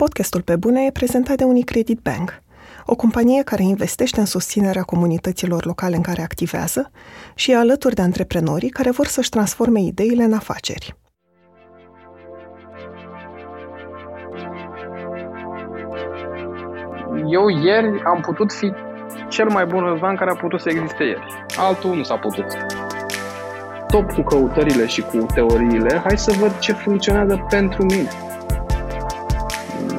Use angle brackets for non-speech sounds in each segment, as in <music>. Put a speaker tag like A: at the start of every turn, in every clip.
A: Podcastul Pe Bune e prezentat de Unicredit Bank, o companie care investește în susținerea comunităților locale în care activează și e alături de antreprenorii care vor să-și transforme ideile în afaceri.
B: Eu ieri am putut fi cel mai bun Răzvan care a putut să existe ieri. Altul nu s-a putut. Top cu căutările și cu teoriile, hai să văd ce funcționează pentru mine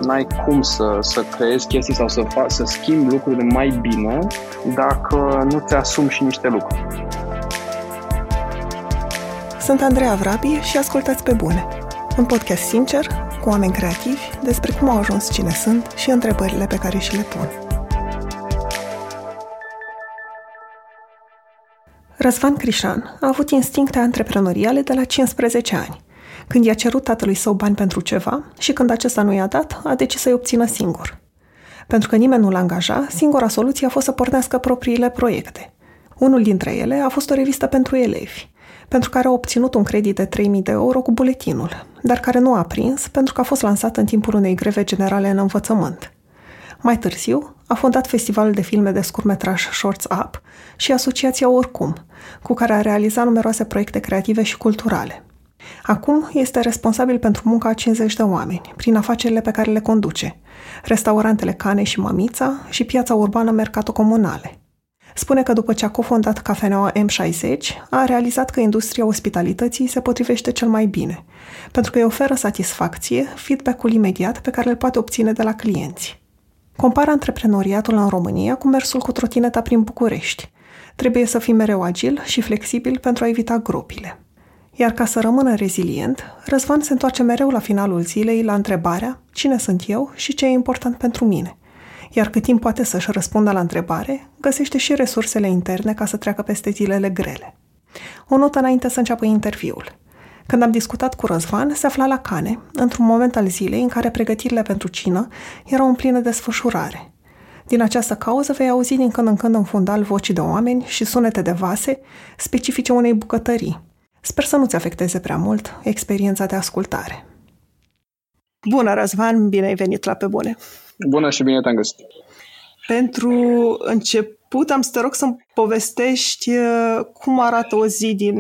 B: n-ai cum să, să creezi chestii sau să, faci, să schimbi lucruri mai bine dacă nu ți asumi și niște lucruri.
A: Sunt Andreea Vrabi și ascultați pe bune. Un podcast sincer, cu oameni creativi, despre cum au ajuns cine sunt și întrebările pe care și le pun. Răzvan Crișan a avut instincte antreprenoriale de la 15 ani – când i-a cerut tatălui său bani pentru ceva și când acesta nu i-a dat, a decis să-i obțină singur. Pentru că nimeni nu l-a angaja, singura soluție a fost să pornească propriile proiecte. Unul dintre ele a fost o revistă pentru elevi, pentru care a obținut un credit de 3.000 de euro cu buletinul, dar care nu a prins pentru că a fost lansat în timpul unei greve generale în învățământ. Mai târziu, a fondat festivalul de filme de scurmetraj Shorts Up și Asociația Oricum, cu care a realizat numeroase proiecte creative și culturale – Acum este responsabil pentru munca a 50 de oameni, prin afacerile pe care le conduce, restaurantele Cane și Mamița și piața urbană Mercato Comunale. Spune că după ce a cofondat cafeneaua M60, a realizat că industria ospitalității se potrivește cel mai bine, pentru că îi oferă satisfacție, feedback-ul imediat pe care îl poate obține de la clienți. Compară antreprenoriatul în România cu mersul cu trotineta prin București. Trebuie să fii mereu agil și flexibil pentru a evita gropile. Iar ca să rămână rezilient, Răzvan se întoarce mereu la finalul zilei la întrebarea cine sunt eu și ce e important pentru mine. Iar cât timp poate să-și răspundă la întrebare, găsește și resursele interne ca să treacă peste zilele grele. O notă înainte să înceapă interviul. Când am discutat cu Răzvan, se afla la Cane, într-un moment al zilei în care pregătirile pentru cină erau în plină desfășurare. Din această cauză vei auzi din când în când în fundal voci de oameni și sunete de vase specifice unei bucătării, Sper să nu-ți afecteze prea mult experiența de ascultare. Bună, Răzvan! Bine ai venit la Pe Bune!
B: Bună și bine te-am găsit!
A: Pentru început am să te rog să-mi povestești uh, cum arată o zi din,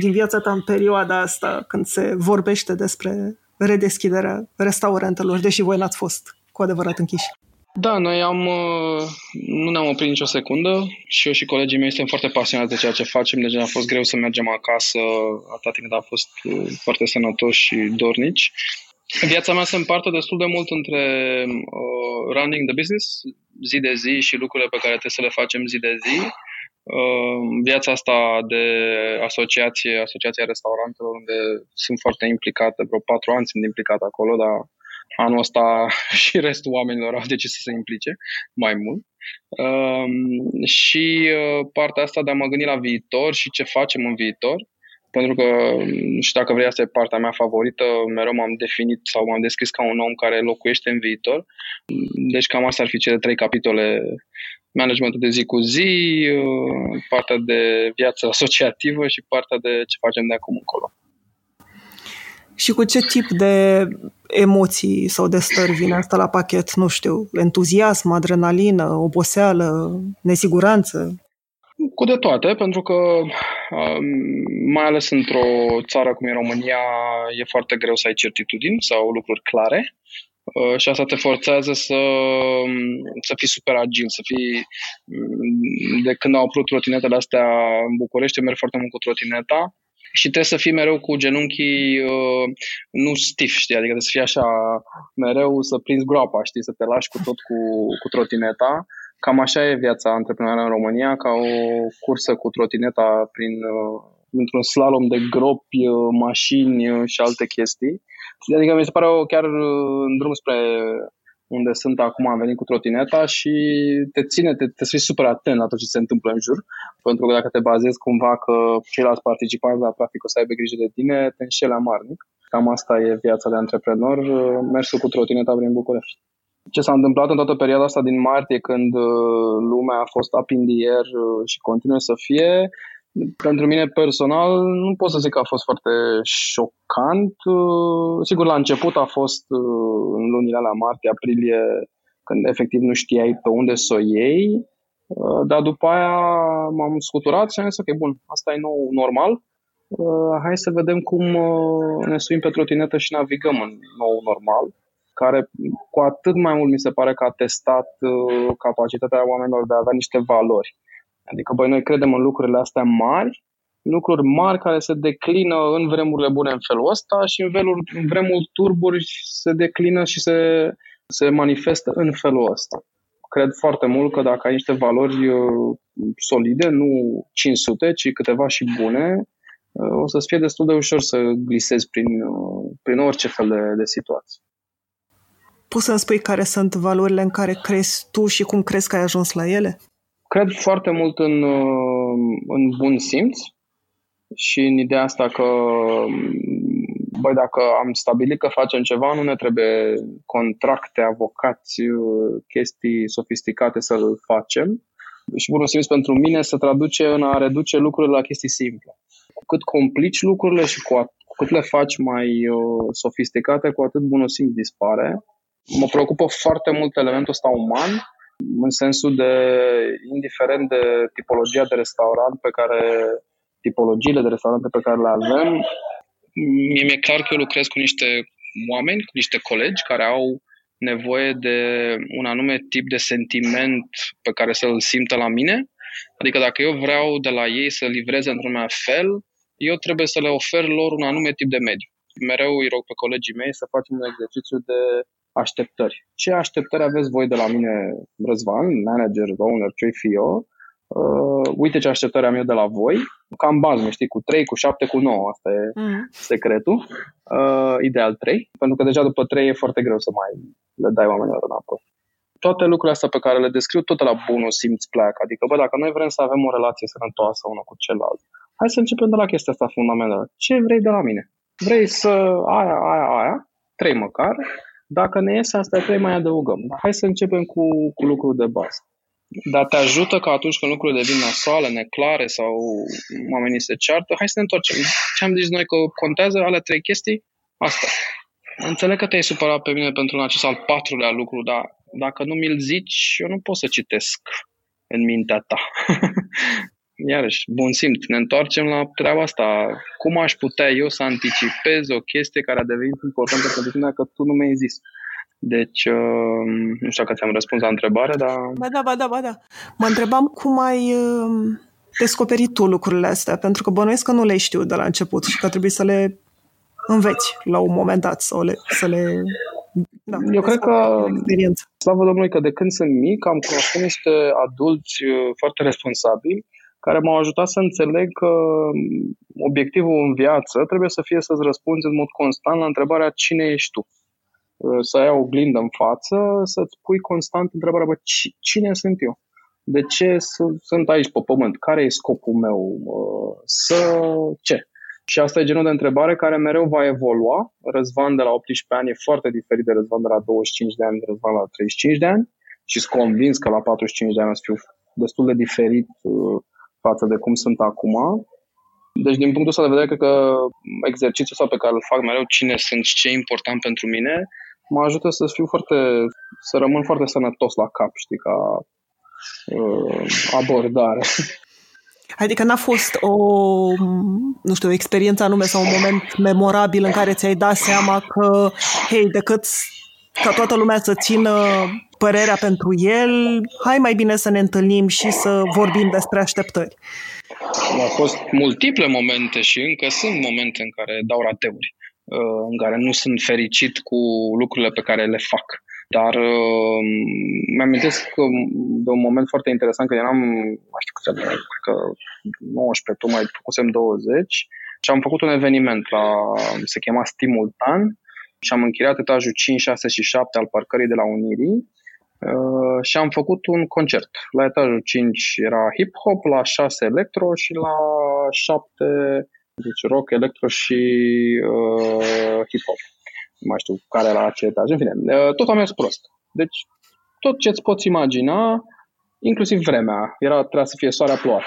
A: din viața ta în perioada asta când se vorbește despre redeschiderea restaurantelor, deși voi n-ați fost cu adevărat închiși.
B: Da, noi am, uh, nu ne-am oprit nicio secundă și eu și colegii mei suntem foarte pasionați de ceea ce facem, deci a fost greu să mergem acasă atâta timp cât a fost uh, foarte sănătoși și dornici. Viața mea se împarte destul de mult între uh, running the business, zi de zi și lucrurile pe care trebuie să le facem zi de zi. Uh, viața asta de asociație, Asociația Restaurantelor, unde sunt foarte implicată, vreo patru ani sunt implicat acolo, dar anul ăsta <laughs> și restul oamenilor au decis să se implice mai mult. Um, și uh, partea asta de a mă gândi la viitor și ce facem în viitor, pentru că, nu știu dacă vrei, asta e partea mea favorită, mereu m-am definit sau m-am descris ca un om care locuiește în viitor. Deci cam asta ar fi cele trei capitole managementul de zi cu zi, uh, partea de viață asociativă și partea de ce facem de acum încolo.
A: Și cu ce tip de emoții sau de stări vine asta la pachet? Nu știu, entuziasm, adrenalină, oboseală, nesiguranță?
B: Cu de toate, pentru că um, mai ales într-o țară cum e România e foarte greu să ai certitudini sau lucruri clare uh, și asta te forțează să, um, să fii super agil, să fii um, de când au apărut trotinetele astea în București, merg foarte mult cu trotineta și trebuie să fii mereu cu genunchii uh, nu stif, știi, adică trebuie să fii așa mereu să prinzi groapa, știi, să te lași cu tot cu, cu trotineta. Cam așa e viața antreprenorială în România, ca o cursă cu trotineta prin, uh, într-un slalom de gropi, uh, mașini uh, și alte chestii. Adică mi se pare chiar uh, în drum spre unde sunt acum, am venit cu trotineta și te ține, te, te fii super atent la tot ce se întâmplă în jur, pentru că dacă te bazezi cumva că ceilalți participanți la trafic o să aibă grijă de tine, te înșeli amarnic. Cam asta e viața de antreprenor, mersul cu trotineta prin București. Ce s-a întâmplat în toată perioada asta din martie, când uh, lumea a fost up in the air uh, și continuă să fie, Pentru mine personal, nu pot să zic că a fost foarte șocant. Sigur, la început a fost în lunile la martie, aprilie, când efectiv nu știai pe unde să o iei, dar după aia m-am scuturat și am zis, ok, bun, asta e nou normal, hai să vedem cum ne suim pe trotinetă și navigăm în nou normal, care cu atât mai mult mi se pare că a testat capacitatea oamenilor de a avea niște valori. Adică, băi, noi credem în lucrurile astea mari, lucruri mari care se declină în vremurile bune în felul ăsta și în, veluri, în vremuri turburi se declină și se, se manifestă în felul ăsta. Cred foarte mult că dacă ai niște valori uh, solide, nu 500, ci câteva și bune, uh, o să-ți fie destul de ușor să glisezi prin, uh, prin orice fel de, de situație.
C: Poți să-mi spui care sunt valorile în care crezi tu și cum crezi că ai ajuns la ele?
B: Cred foarte mult în, uh, în bun simț și în ideea asta că băi, dacă am stabilit că facem ceva, nu ne trebuie contracte, avocați, uh, chestii sofisticate să-l facem. Și bunul simț pentru mine se traduce în a reduce lucrurile la chestii simple. Cu cât complici lucrurile și cu, at- cu cât le faci mai uh, sofisticate, cu atât bunul simț dispare. Mă preocupă foarte mult elementul ăsta uman în sensul de, indiferent de tipologia de restaurant pe care, tipologiile de restaurante pe care le avem, mie mi-e clar că eu lucrez cu niște oameni, cu niște colegi care au nevoie de un anume tip de sentiment pe care să-l simtă la mine. Adică dacă eu vreau de la ei să livreze într-un fel, eu trebuie să le ofer lor un anume tip de mediu. Mereu îi rog pe colegii mei să facem un exercițiu de așteptări. Ce așteptări aveți voi de la mine, Răzvan, manager, owner, ce fi eu? Uh, uite ce așteptări am eu de la voi, cam bază, știi, cu 3, cu 7, cu 9, asta e mm. secretul. Uh, ideal 3, pentru că deja după 3 e foarte greu să mai le dai oamenilor înapoi. Toate lucrurile astea pe care le descriu, tot la bunul simț pleacă. Adică, bă, dacă noi vrem să avem o relație sănătoasă unul cu celălalt, hai să începem de la chestia asta fundamentală. Ce vrei de la mine? Vrei să aia, aia, aia, trei măcar, dacă ne iese asta trei, mai adăugăm. Dar hai să începem cu, cu lucruri de bază. Dar te ajută că atunci când lucrurile devin nasoale, neclare sau oamenii se ceartă, hai să ne întoarcem. Ce am zis noi că contează ale trei chestii? Asta. Înțeleg că te-ai supărat pe mine pentru acest al patrulea lucru, dar dacă nu mi-l zici, eu nu pot să citesc în mintea ta. <laughs> Iarăși, bun simț, ne întoarcem la treaba asta. Cum aș putea eu să anticipez o chestie care a devenit importantă pentru tine dacă tu nu mi-ai zis? Deci, uh, nu știu dacă ți-am răspuns la întrebare, dar...
C: Ba da, ba da, ba da. Mă întrebam cum ai uh, descoperit tu lucrurile astea, pentru că bănuiesc că nu le știu de la început și că trebuie să le înveți la un moment dat, sau le, să le...
B: Da, Eu cred că, experiență. slavă Domnului, că de când sunt mic am cunoscut niște adulți uh, foarte responsabili care m-au ajutat să înțeleg că obiectivul în viață trebuie să fie să-ți răspunzi în mod constant la întrebarea cine ești tu. Să ai o oglindă în față, să-ți pui constant întrebarea, bă, cine sunt eu? De ce sunt aici pe pământ? Care e scopul meu? Să ce? Și asta e genul de întrebare care mereu va evolua. Răzvan de la 18 ani e foarte diferit de Răzvan de la 25 de ani, de Răzvan la 35 de ani și sunt convins că la 45 de ani o să fiu destul de diferit față de cum sunt acum. Deci, din punctul ăsta de vedere, cred că exercițiul ăsta pe care îl fac mereu, cine sunt și ce e important pentru mine, mă ajută să fiu foarte, să rămân foarte sănătos la cap, știi, ca uh, abordare.
C: Adică n-a fost o, nu știu, o experiență anume sau un moment memorabil în care ți-ai dat seama că, hei, decât ca toată lumea să țină părerea pentru el, hai mai bine să ne întâlnim și să vorbim despre așteptări.
B: Au fost multiple momente și încă sunt momente în care dau rateuri, uh, în care nu sunt fericit cu lucrurile pe care le fac. Dar uh, mi-amintesc de un moment foarte interesant, că eram, nu știu câte, cred că 19, tu mai făcusem 20, și am făcut un eveniment la, se chema Stimultan, și am închiriat etajul 5, 6 și 7 al parcării de la Unirii uh, și am făcut un concert. La etajul 5 era hip-hop, la 6 electro și la 7 deci rock, electro și uh, hip-hop. Nu mai știu care era ce etaj. În fine, uh, tot a mers prost. Deci tot ce-ți poți imagina, inclusiv vremea, era, trebuia să fie soarea ploare.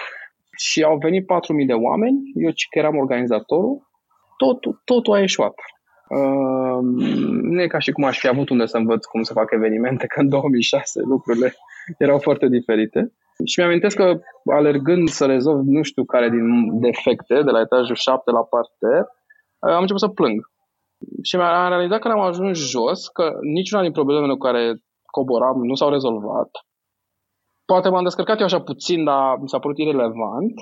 B: și au venit 4.000 de oameni, eu că eram organizatorul, totul, totul a ieșuat. Uh, nu e ca și cum aș fi avut unde să învăț cum să fac evenimente, <laughs> că în 2006 lucrurile erau foarte diferite. Și mi-amintesc că alergând să rezolv nu știu care din defecte de la etajul 7 la parte, am început să plâng. Și mi-am realizat că am ajuns jos, că niciuna din problemele cu care coboram nu s-au rezolvat. Poate m-am descărcat eu așa puțin, dar mi s-a părut irrelevant.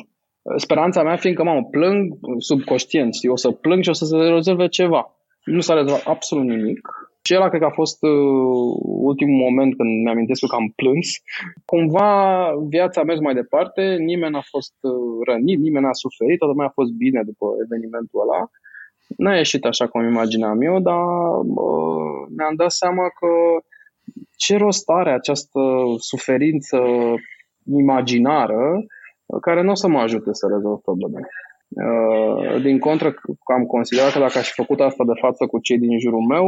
B: Speranța mea fiind că, mamă, plâng subconștient, știi, o să plâng și o să se rezolve ceva. Nu s-a rezolvat absolut nimic. Și ăla cred că a fost uh, ultimul moment când mi-am amintesc că am plâns. Cumva viața a mers mai departe, nimeni n-a fost uh, rănit, nimeni n-a suferit, toată lumea a fost bine după evenimentul ăla. N-a ieșit așa cum imaginam eu, dar uh, mi-am dat seama că ce rost are această suferință imaginară care nu o să mă ajute să rezolv problemele. Uh, din contră, am considerat că dacă aș fi făcut asta de față cu cei din jurul meu,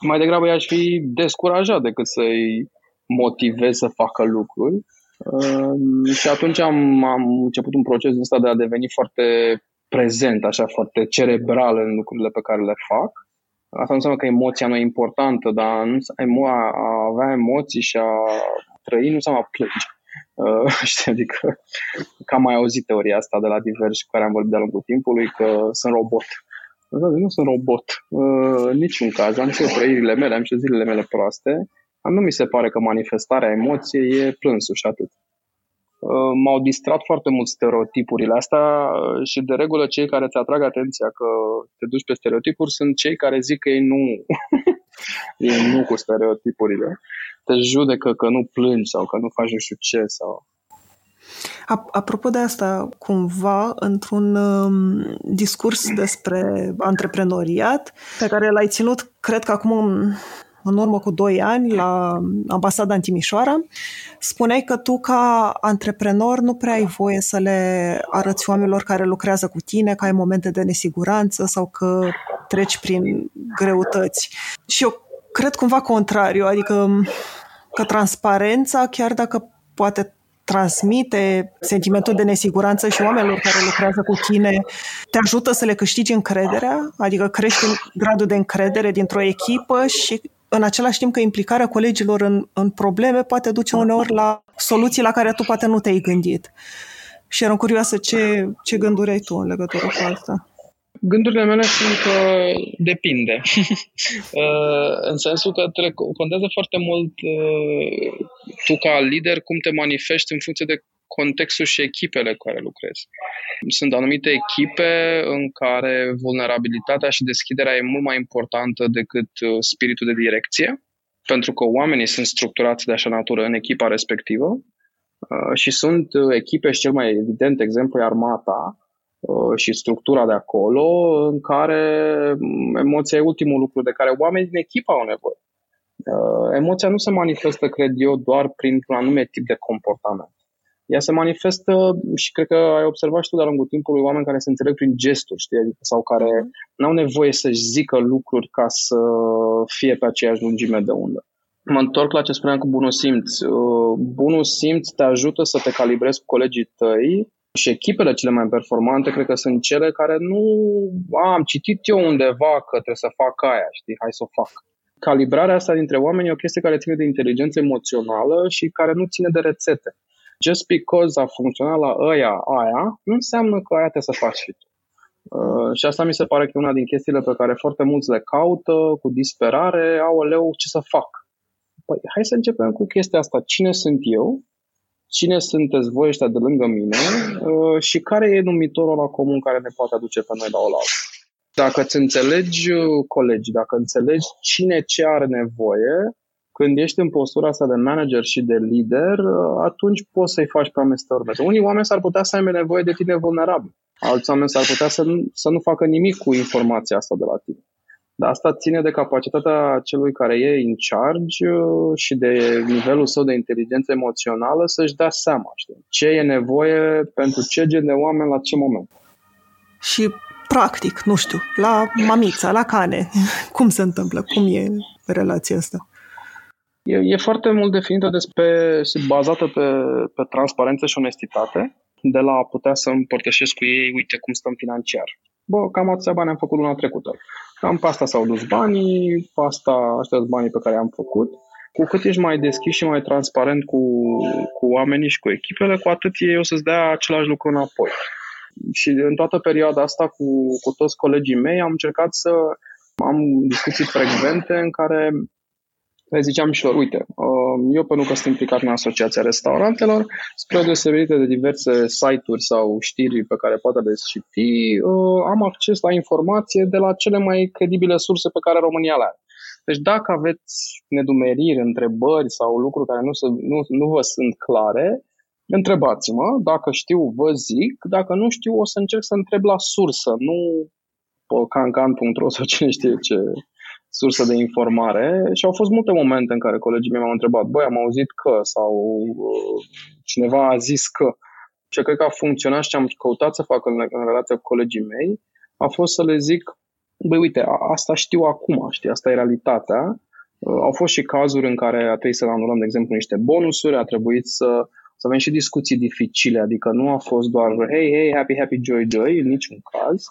B: mai degrabă i-aș fi descurajat decât să-i motivez să facă lucruri. Uh, și atunci am, am început un proces ăsta de a deveni foarte prezent, așa foarte cerebral în lucrurile pe care le fac. Asta nu înseamnă că emoția nu e importantă, dar nu, a, a avea emoții și a trăi nu înseamnă a plânge. <laughs> Uh, știi, adică că am mai auzit teoria asta de la diversi cu care am vorbit de-a lungul timpului, că sunt robot. Nu sunt robot. Uh, în niciun caz. Am și eu trăirile mele, am și zilele mele proaste. Nu mi se pare că manifestarea emoției e plânsul și atât. Uh, m-au distrat foarte mult stereotipurile astea uh, și de regulă cei care îți atrag atenția că te duci pe stereotipuri sunt cei care zic că ei nu, <laughs> ei nu cu stereotipurile. Te judecă că nu plângi sau că nu faci nu știu ce sau
C: Apropo de asta, cumva, într-un um, discurs despre antreprenoriat, pe care l-ai ținut, cred că acum în urmă cu 2 ani la ambasada în Timișoara, spuneai că tu ca antreprenor nu prea ai voie să le arăți oamenilor care lucrează cu tine că ai momente de nesiguranță sau că treci prin greutăți. Și eu cred cumva contrariu, adică că transparența, chiar dacă poate transmite sentimentul de nesiguranță și oamenilor care lucrează cu tine, te ajută să le câștigi încrederea, adică crești gradul de încredere dintr-o echipă și în același timp că implicarea colegilor în, în probleme poate duce uneori la soluții la care tu poate nu te-ai gândit. Și eram curioasă ce, ce gânduri ai tu în legătură cu asta.
B: Gândurile mele sunt că depinde. <laughs> Uh, în sensul că contează foarte mult uh, tu ca lider cum te manifesti în funcție de contextul și echipele cu care lucrezi. Sunt anumite echipe în care vulnerabilitatea și deschiderea e mult mai importantă decât uh, spiritul de direcție, pentru că oamenii sunt structurați de așa natură în echipa respectivă și sunt echipe și cel mai evident exemplu e armata, Uh, și structura de acolo, în care mm, emoția e ultimul lucru de care oamenii din echipă au nevoie. Uh, emoția nu se manifestă, cred eu, doar printr-un anume tip de comportament. Ea se manifestă și cred că ai observat și tu de-a lungul timpului oameni care se înțeleg prin gesturi, știi? Adică, sau care mm nu au nevoie să-și zică lucruri ca să fie pe aceeași lungime de undă. Mă întorc la ce spuneam cu bunul simț. Uh, bunul simț te ajută să te calibrezi cu colegii tăi și echipele cele mai performante cred că sunt cele care nu a, am citit eu undeva că trebuie să fac aia, știi, hai să o fac. Calibrarea asta dintre oameni e o chestie care ține de inteligență emoțională și care nu ține de rețete. Just because a funcționat la ăia aia, nu înseamnă că aia trebuie să faci și tu. Uh, și asta mi se pare că e una din chestiile pe care foarte mulți le caută cu disperare, au leu ce să fac. Păi, hai să începem cu chestia asta. Cine sunt eu? Cine sunteți voi ăștia de lângă mine uh, și care e numitorul la comun care ne poate aduce pe noi la oaltă. Dacă îți înțelegi uh, colegi, dacă înțelegi cine ce are nevoie, când ești în postura asta de manager și de lider, uh, atunci poți să-i faci pe oameni să te urmeze. Unii oameni s-ar putea să aibă nevoie de tine vulnerabil. Alți oameni s-ar putea să nu, să nu facă nimic cu informația asta de la tine. Dar asta ține de capacitatea celui care e în charge uh, și de nivelul său de inteligență emoțională să-și dea seama știi? ce e nevoie pentru ce gen de oameni la ce moment.
C: Și practic, nu știu, la mamița, la cane, <laughs> cum se întâmplă, cum e relația asta?
B: E, e foarte mult definită despre, bazată pe, pe transparență și onestitate de la a putea să împărtășesc cu ei, uite cum stăm financiar. Bă, cam atâția bani am făcut luna trecută. Cam pe asta s-au dus banii, pe asta, ăștia banii pe care i-am făcut. Cu cât ești mai deschis și mai transparent cu, cu oamenii și cu echipele, cu atât ei o să-ți dea același lucru înapoi. Și în toată perioada asta cu, cu toți colegii mei am încercat să am discuții frecvente în care le ziceam și lor, uite, uh, eu pentru că sunt implicat în Asociația Restaurantelor, spre deosebire de diverse site-uri sau știri pe care poate le citi, uh, am acces la informație de la cele mai credibile surse pe care România le are. Deci dacă aveți nedumeriri, întrebări sau lucruri care nu, se, nu, nu vă sunt clare, întrebați-mă, dacă știu vă zic, dacă nu știu o să încerc să întreb la sursă, nu cancan.ro sau cine știe ce sursă de informare și au fost multe momente în care colegii mei m-au întrebat, băi, am auzit că sau uh, cineva a zis că. Ce cred că a funcționat și ce am căutat să fac în, în relația cu colegii mei a fost să le zic, băi, uite, asta știu acum, știi, asta e realitatea. Uh, au fost și cazuri în care a trebuit să anulăm, de exemplu, niște bonusuri, a trebuit să, să avem și discuții dificile, adică nu a fost doar, hey, hey, happy, happy, joy, joy, în niciun caz.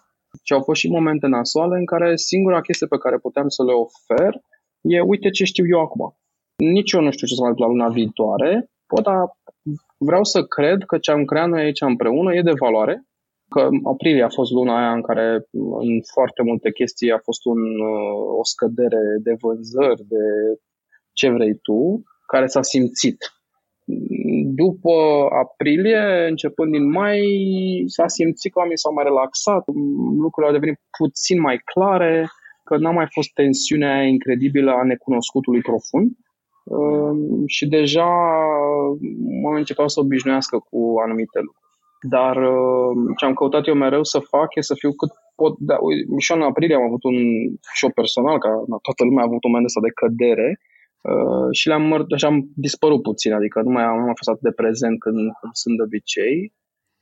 B: Și au fost și momente nasoale în care singura chestie pe care puteam să le ofer e uite ce știu eu acum. Nici eu nu știu ce să mai la luna viitoare, pot, dar vreau să cred că ce am creat noi aici împreună e de valoare, că aprilie a fost luna aia în care în foarte multe chestii a fost un, o scădere de vânzări, de ce vrei tu, care s-a simțit după aprilie, începând din mai, s-a simțit că oamenii s-au mai relaxat, lucrurile au devenit puțin mai clare, că n-a mai fost tensiunea incredibilă a necunoscutului profund ehm, și deja m-am început să obișnuiască cu anumite lucruri. Dar ehm, ce am căutat eu mereu să fac e să fiu cât pot. Da, și în aprilie am avut un show personal, ca toată lumea a avut un moment ăsta de cădere, Uh, și le-am măr- așa am dispărut puțin, adică nu mai am, nu am fost atât de prezent când, cum sunt de obicei.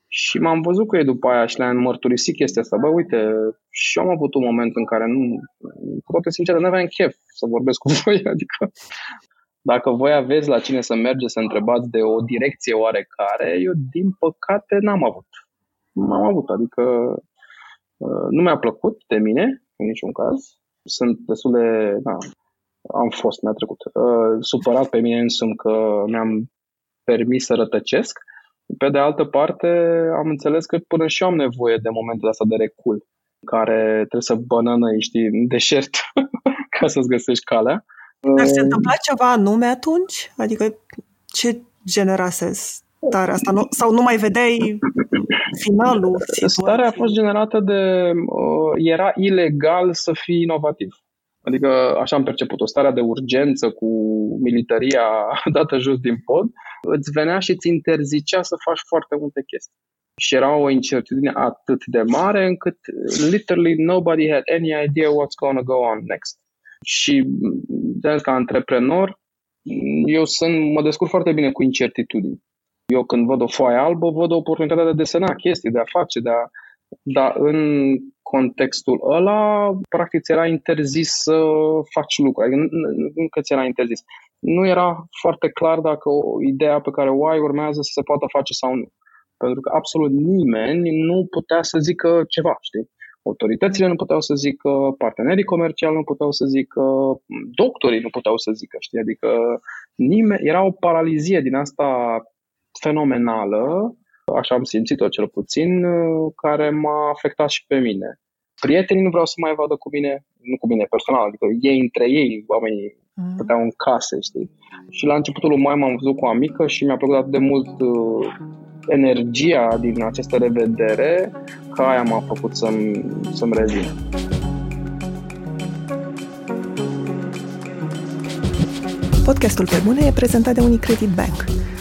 B: Și m-am văzut cu ei după aia și le-am mărturisit chestia asta. Bă, uite, și eu am avut un moment în care nu, cu toate sincere, nu aveam chef să vorbesc <laughs> cu voi, adică dacă voi aveți la cine să merge să întrebați de o direcție oarecare, eu din păcate n-am avut. N-am avut, adică uh, nu mi-a plăcut de mine, în niciun caz. Sunt destul de, da, am fost, mi-a trecut. Uh, supărat pe mine însumi că mi-am permis să rătăcesc. Pe de altă parte, am înțeles că până și eu am nevoie de momentul ăsta de recul, care trebuie să bănănăi, știi, în deșert <laughs> ca să-ți găsești calea.
C: Dar se uh, întâmpla ceva anume atunci? Adică ce generase starea asta? Nu, sau nu mai vedeai finalul situației?
B: Starea a fost generată de... Uh, era ilegal să fii inovativ. Adică așa am perceput o stare de urgență cu militaria <laughs> dată jos din pod, îți venea și îți interzicea să faci foarte multe chestii. Și era o incertitudine atât de mare încât literally nobody had any idea what's going to go on next. Și ca antreprenor, eu sunt, mă descurc foarte bine cu incertitudini. Eu când văd o foaie albă, văd o oportunitate de a desena chestii, de a face, de a dar în contextul ăla, practic era interzis să faci lucruri. Adică nu că ți era interzis. Nu era foarte clar dacă o ideea pe care o ai urmează să se poată face sau nu. Pentru că absolut nimeni nu putea să zică ceva, știi? Autoritățile nu puteau să zică, partenerii comerciali nu puteau să zică, doctorii nu puteau să zică, știi? Adică nimeni, era o paralizie din asta fenomenală așa am simțit-o cel puțin, uh, care m-a afectat și pe mine. Prietenii nu vreau să mai vadă cu mine, nu cu mine personal, adică ei între ei, oamenii mm. puteau în case, știi? Și la începutul lui mai m-am văzut cu o amică și mi-a plăcut atât de mult uh, energia din această revedere că aia m-a făcut să-mi, să-mi revin.
C: Podcastul Pe Bune e prezentat de Unicredit Bank –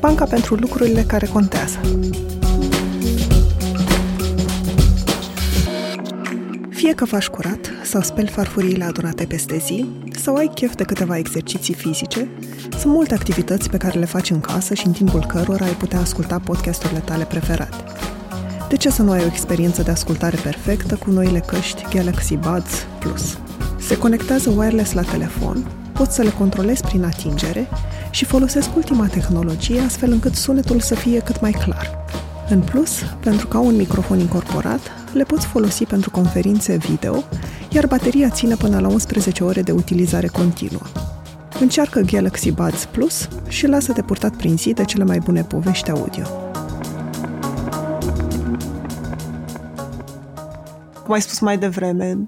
C: banca pentru lucrurile care contează. Fie că faci curat sau speli farfuriile adunate peste zi, sau ai chef de câteva exerciții fizice, sunt multe activități pe care le faci în casă și în timpul cărora ai putea asculta podcasturile tale preferate. De ce să nu ai o experiență de ascultare perfectă cu noile căști Galaxy Buds Plus? Se conectează wireless la telefon, poți să le controlezi prin atingere și folosesc ultima tehnologie astfel încât sunetul să fie cât mai clar. În plus, pentru că au un microfon incorporat, le poți folosi pentru conferințe video, iar bateria ține până la 11 ore de utilizare continuă. Încearcă Galaxy Buds Plus și lasă-te purtat prin zi de cele mai bune povești audio. Cum ai spus mai devreme,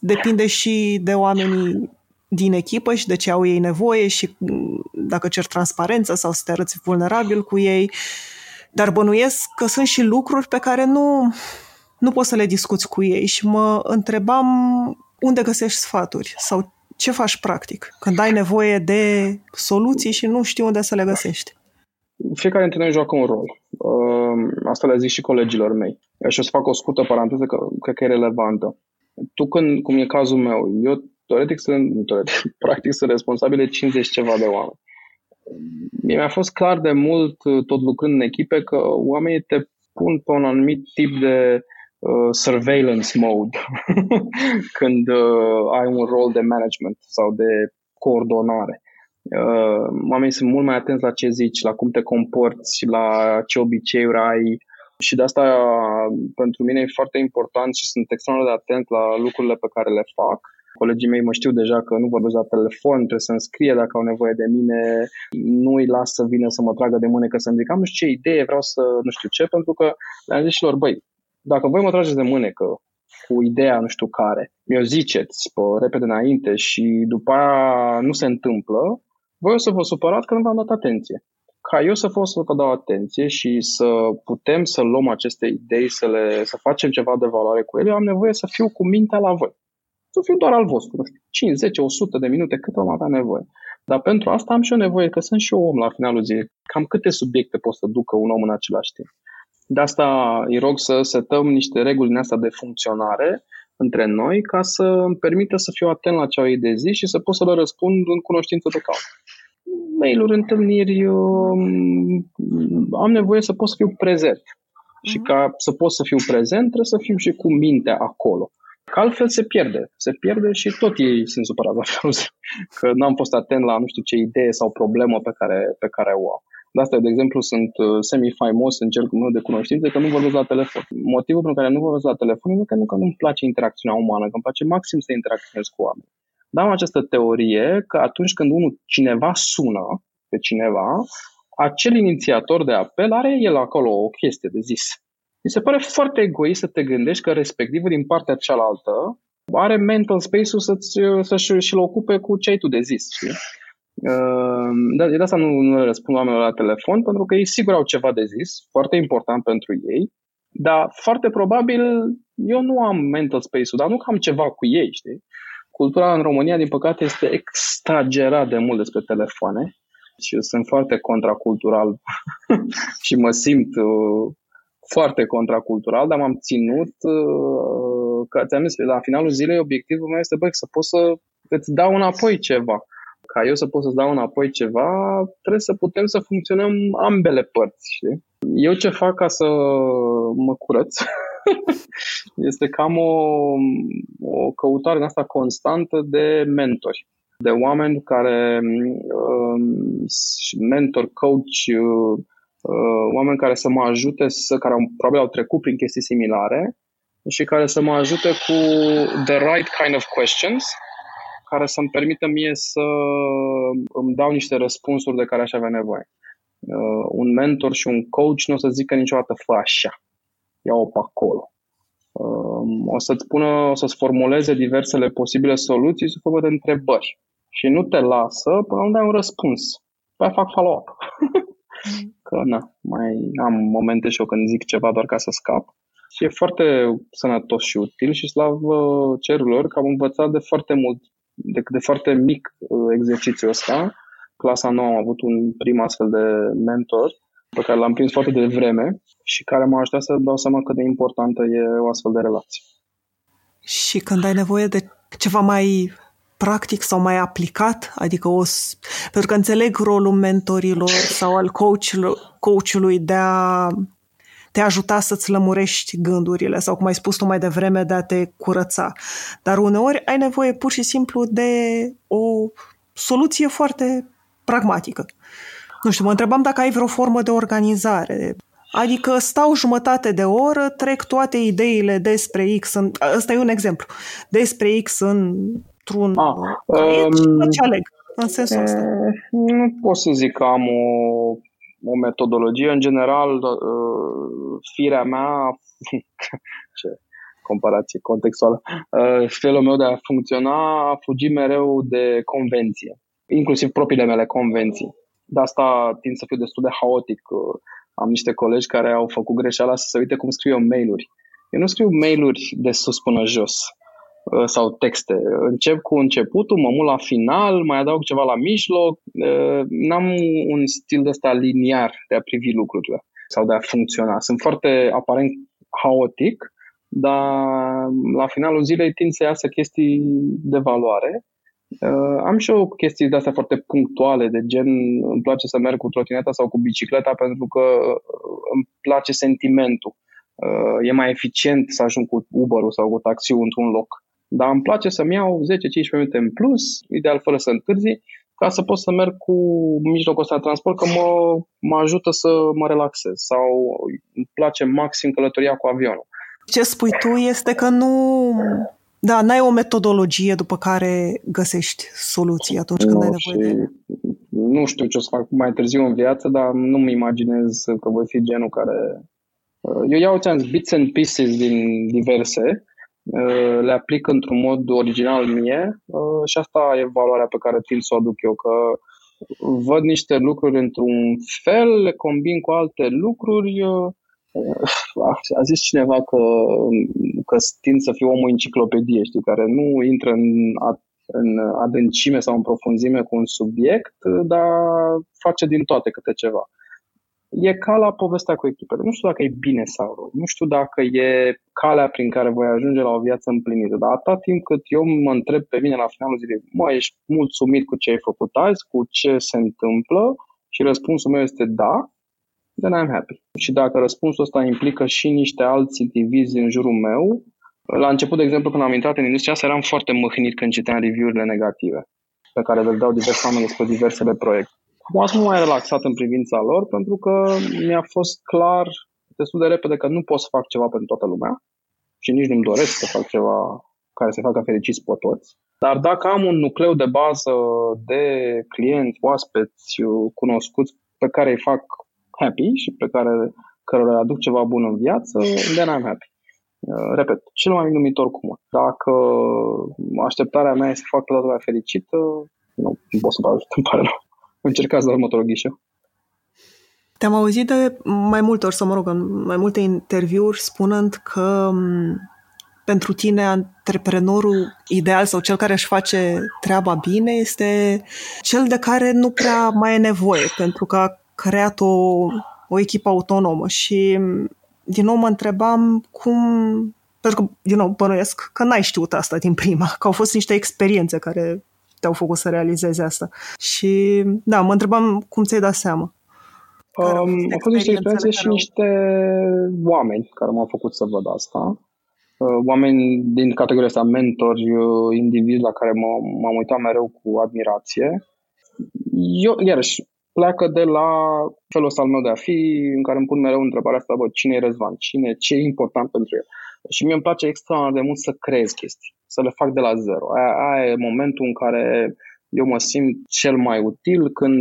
C: depinde și de oamenii din echipă și de ce au ei nevoie și dacă cer transparență sau să te arăți vulnerabil cu ei. Dar bănuiesc că sunt și lucruri pe care nu, nu poți să le discuți cu ei și mă întrebam unde găsești sfaturi sau ce faci practic când ai nevoie de soluții și nu știi unde să le găsești.
B: Fiecare dintre noi joacă un rol. Uh, asta le zic și colegilor mei. Și o să fac o scurtă paranteză, că cred că e relevantă. Tu, când, cum e cazul meu, eu teoretic sunt, teoretic, <laughs> practic sunt responsabil de 50 ceva de oameni. Mi-a fost clar de mult, tot lucrând în echipe, că oamenii te pun pe un anumit tip de uh, surveillance mode <laughs> când uh, ai un rol de management sau de coordonare. Uh, oamenii sunt mult mai atenți la ce zici, la cum te comporți, la ce obiceiuri ai, și de asta pentru mine e foarte important și sunt extrem de atent la lucrurile pe care le fac. Colegii mei mă știu deja că nu vorbesc la telefon, trebuie să-mi scrie dacă au nevoie de mine, nu îi las să vină să mă tragă de mânecă să-mi zic am nu știu ce idee, vreau să nu știu ce, pentru că le-am zis și lor, băi, dacă voi mă trageți de mânecă cu ideea nu știu care, mi-o ziceți pe repede înainte și după aia nu se întâmplă, voi o să vă supărați că nu v-am dat atenție ca eu să fost să vă dau atenție și să putem să luăm aceste idei, să, le, să facem ceva de valoare cu ele, eu am nevoie să fiu cu mintea la voi. Să fiu doar al vostru, nu știu, 5, 10, 100 de minute, cât am avea nevoie. Dar pentru asta am și eu nevoie, că sunt și eu om la finalul zilei. Cam câte subiecte pot să ducă un om în același timp. De asta îi rog să setăm niște reguli din asta de funcționare între noi ca să îmi permită să fiu atent la ce au ei de zi și să pot să le răspund în cunoștință de cauză mail-uri, întâlniri, um, am nevoie să pot să fiu prezent. Mm-hmm. Și mhm. ca să pot să fiu prezent, trebuie să fiu și cu mintea acolo. Că altfel se pierde. Se pierde și tot ei sunt supărați la că n-am fost atent la nu știu ce idee sau problemă pe care, pe care o au. De asta, de exemplu, sunt uh, semi-faimos în cercul meu de cunoștințe că nu vorbesc la telefon. Motivul pentru care nu vorbesc la telefon e că nu că nu-mi place interacțiunea umană, că îmi place maxim să interacționez cu oameni. Dar am această teorie că atunci când unul, cineva sună pe cineva, acel inițiator de apel are el acolo o chestie de zis. Mi se pare foarte egoist să te gândești că respectivul din partea cealaltă are mental space-ul să-ți, să-și și-l ocupe cu ce ai tu de zis. Știi? Ehm, de, de asta nu, nu răspund oamenilor la telefon, pentru că ei sigur au ceva de zis, foarte important pentru ei, dar foarte probabil eu nu am mental space-ul, dar nu că am ceva cu ei, știi? Cultura în România, din păcate, este exagerat de mult despre telefoane și eu sunt foarte contracultural <laughs> și mă simt uh, foarte contracultural, dar m-am ținut uh, că ți-am zis, la finalul zilei obiectivul meu este bă, să pot să îți dau înapoi ceva. Ca eu să pot să-ți dau înapoi ceva, trebuie să putem să funcționăm ambele părți. Știi? Eu ce fac ca să mă curăț <laughs> este cam o, o căutare în asta constantă de mentori, de oameni care, um, mentor, coach, uh, oameni care să mă ajute, să, care au, probabil au trecut prin chestii similare și care să mă ajute cu the right kind of questions, care să-mi permită mie să îmi dau niște răspunsuri de care aș avea nevoie. Uh, un mentor și un coach nu o să zică niciodată fă așa ia-o pe acolo. Um, o să-ți spună, o să-ți formuleze diversele posibile soluții sub formă de întrebări și nu te lasă până nu dai un răspuns. Păi fac follow-up. <laughs> că na, mai am momente și eu când zic ceva doar ca să scap. Și e foarte sănătos și util și slavă cerurilor că am învățat de foarte mult, de, de foarte mic uh, exercițiul ăsta. Clasa nouă am avut un prim astfel de mentor pe care l-am prins foarte devreme și care m-a ajutat să dau seama cât de importantă e o astfel de relație.
C: Și când ai nevoie de ceva mai practic sau mai aplicat, adică o, pentru că înțeleg rolul mentorilor sau al coachului de a te ajuta să-ți lămurești gândurile sau, cum ai spus tu mai devreme, de a te curăța. Dar uneori ai nevoie pur și simplu de o soluție foarte pragmatică. Nu știu, mă întrebam dacă ai vreo formă de organizare. Adică stau jumătate de oră, trec toate ideile despre X, în, ăsta e un exemplu, despre X într-un ah, um, și aleg, în sensul ăsta. Eh,
B: nu pot să zic că am o o metodologie. În general, uh, firea mea, <laughs> ce comparație contextuală, uh, felul meu de a funcționa a fugit mereu de convenție, inclusiv propriile mele convenții. De asta tind să fiu destul de haotic. Uh, am niște colegi care au făcut greșeala să se uite cum scriu eu mail-uri. Eu nu scriu mail-uri de sus până jos. Uh, sau texte. Încep cu începutul, mă mut la final, mai adaug ceva la mijloc. Uh, n-am un stil de ăsta liniar de a privi lucrurile sau de a funcționa. Sunt foarte aparent haotic, dar la finalul zilei tind să iasă chestii de valoare. Uh, am și eu chestii de astea foarte punctuale, de gen îmi place să merg cu trotineta sau cu bicicleta pentru că îmi place sentimentul. E mai eficient să ajung cu Uber-ul sau cu taxiul într-un loc dar îmi place să-mi iau 10-15 minute în plus, ideal fără să întârzi, ca să pot să merg cu mijlocul ăsta de transport, că mă, mă ajută să mă relaxez sau îmi place maxim călătoria cu avionul.
C: Ce spui tu este că nu... Da, n-ai o metodologie după care găsești soluții atunci când nu, ai nevoie de...
B: Nu știu ce o să fac mai târziu în viață, dar nu-mi imaginez că voi fi genul care... Eu iau, ți bits and pieces din diverse Uh, le aplic într-un mod original mie uh, și asta e valoarea pe care tind să o aduc eu, că văd niște lucruri într-un fel, le combin cu alte lucruri. Uh, a zis cineva că, că tind să fiu omul enciclopedie, știi, care nu intră în, în adâncime sau în profunzime cu un subiect, dar face din toate câte ceva e ca la povestea cu echipele. Nu știu dacă e bine sau rău. Nu știu dacă e calea prin care voi ajunge la o viață împlinită. Dar atât timp cât eu mă întreb pe mine la finalul zilei, mă, ești mulțumit cu ce ai făcut azi, cu ce se întâmplă și răspunsul meu este da, then I'm happy. Și dacă răspunsul ăsta implică și niște alți indivizi în jurul meu, la început, de exemplu, când am intrat în industria asta, eram foarte mâhnit când citeam review-urile negative pe care le dau diverse oameni despre diversele proiecte. Acum sunt mai relaxat în privința lor pentru că mi-a fost clar destul de repede că nu pot să fac ceva pentru toată lumea și nici nu-mi doresc să fac ceva care să facă fericiți pe toți. Dar dacă am un nucleu de bază de clienți, oaspeți, cunoscuți pe care îi fac happy și pe care cărora le aduc ceva bun în viață, then I'm happy. Uh, repet, cel mai mic numitor comun. Dacă așteptarea mea este să fac toată lumea fericită, nu, nu pot să vă ajut, îmi pare rău <laughs> încercați la următorul ghișeu.
C: Te-am auzit de mai multe ori, să mă rog, în mai multe interviuri, spunând că pentru tine antreprenorul ideal sau cel care își face treaba bine este cel de care nu prea mai e nevoie pentru că a creat o, o echipă autonomă și din nou mă întrebam cum pentru că, din nou, bănuiesc că n-ai știut asta din prima, <laughs> că au fost niște experiențe care te-au făcut să realizezi asta. Și da, mă întrebam cum ți-ai dat seama.
B: Um, au fost niște experiențe și niște oameni care m-au făcut să văd asta. Uh, oameni din categoria asta, mentori, uh, indivizi la care m-am uitat mereu cu admirație. Eu, iarăși, pleacă de la felul ăsta al meu de a fi, în care îmi pun mereu întrebarea asta, bă, cine e Răzvan? Cine, ce e important pentru el? Și mie îmi place extraordinar de mult să creez chestii, să le fac de la zero. Aia, aia e momentul în care eu mă simt cel mai util când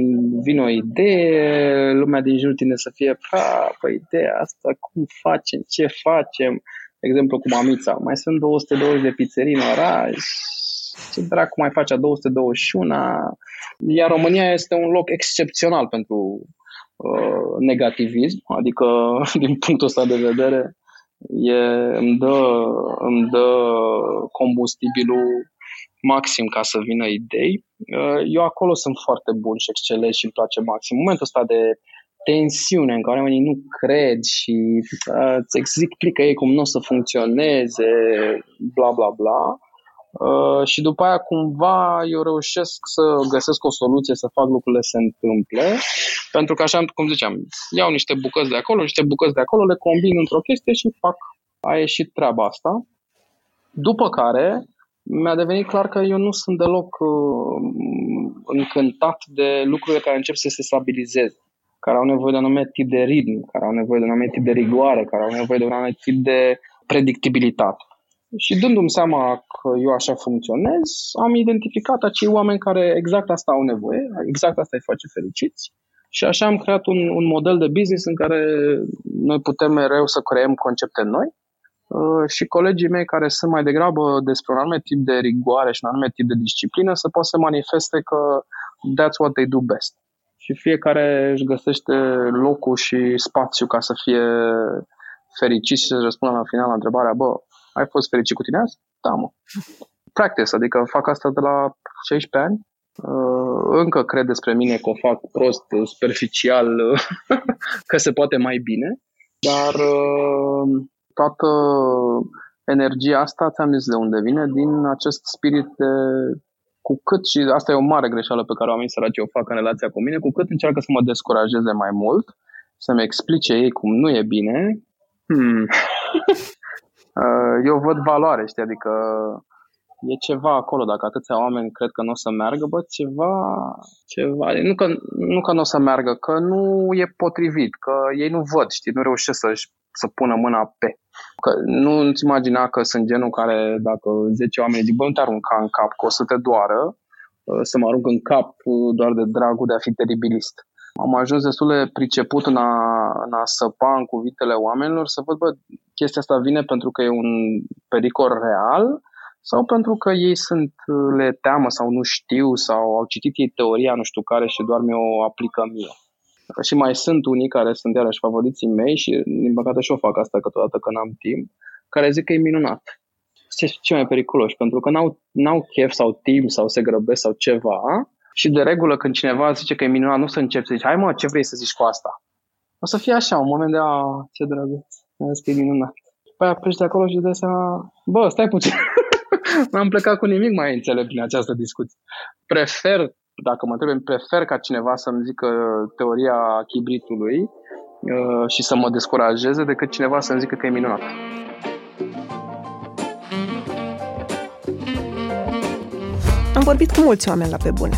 B: vine o idee, lumea din jur tine să fie, pa, păi ideea asta, cum facem, ce facem? De exemplu, cu mamița, mai sunt 220 de pizzerii în oraș, ce dracu mai face a 221 Iar România este un loc excepțional pentru uh, negativism, adică <laughs> din punctul ăsta de vedere e, îmi, dă, îmi dă combustibilul maxim ca să vină idei. Uh, eu acolo sunt foarte bun și excelent și îmi place maxim. În momentul ăsta de tensiune în care oamenii nu cred și uh, îți explică ei cum nu o să funcționeze, bla bla bla. Uh, și după aia cumva eu reușesc să găsesc o soluție să fac lucrurile să se întâmple, pentru că așa, cum ziceam, iau niște bucăți de acolo, niște bucăți de acolo, le combin într-o chestie și fac, a ieșit treaba asta. După care mi-a devenit clar că eu nu sunt deloc uh, încântat de lucrurile care încep să se stabilizeze, care au nevoie de un anumit tip de ritm, care au nevoie de un anumit tip de rigoare, care au nevoie de un anumit tip de predictibilitate. Și dându-mi seama că eu așa funcționez, am identificat acei oameni care exact asta au nevoie, exact asta îi face fericiți. Și așa am creat un, un model de business în care noi putem mereu să creăm concepte noi uh, și colegii mei care sunt mai degrabă despre un anume tip de rigoare și un anume tip de disciplină să poată să manifeste că that's what they do best. Și fiecare își găsește locul și spațiu ca să fie fericit și să răspundă la final la întrebarea, bă, ai fost fericit cu tine azi? Da, mă. Practice, adică fac asta de la 16 ani. Uh, încă cred despre mine că o fac prost, superficial, <laughs> că se poate mai bine, dar uh, toată energia asta, ți-am zis de unde vine, din acest spirit de cu cât, și asta e o mare greșeală pe care oamenii săraci o fac în relația cu mine, cu cât încearcă să mă descurajeze mai mult, să-mi explice ei cum nu e bine, hmm, Uh, <laughs> eu văd valoare, știi, adică e ceva acolo, dacă atâția oameni cred că nu o să meargă, bă, ceva, ceva, nu că, nu că nu o să meargă, că nu e potrivit, că ei nu văd, știi, nu reușesc să să pună mâna pe. Că nu îți imagina că sunt genul care, dacă 10 oameni zic, bă, nu te arunca în cap, că o să te doară, uh, să mă arunc în cap doar de dragul de a fi teribilist am ajuns destul de priceput în a, în a săpa în cuvintele oamenilor, să văd, bă, chestia asta vine pentru că e un pericol real sau pentru că ei sunt, le teamă sau nu știu sau au citit ei teoria nu știu care și doar mi-o aplică mie. Și mai sunt unii care sunt iarăși favoriții mei și din păcate și o fac asta câteodată că n-am timp, care zic că e minunat. Ce ce mai periculos, pentru că n-au, n-au chef sau timp sau se grăbesc sau ceva și de regulă când cineva zice că e minunat, nu să începi să zici, hai mă, ce vrei să zici cu asta? O să fie așa, un moment de, a, ce drăguț, mi că e minunat. Păi pleci de acolo și de seama, bă, stai puțin. <laughs> N-am plecat cu nimic mai înțelept din această discuție. Prefer, dacă mă întreb, prefer ca cineva să-mi zică teoria chibritului uh, și să mă descurajeze decât cineva să-mi zică că e minunat.
A: Am vorbit cu mulți oameni la pe bune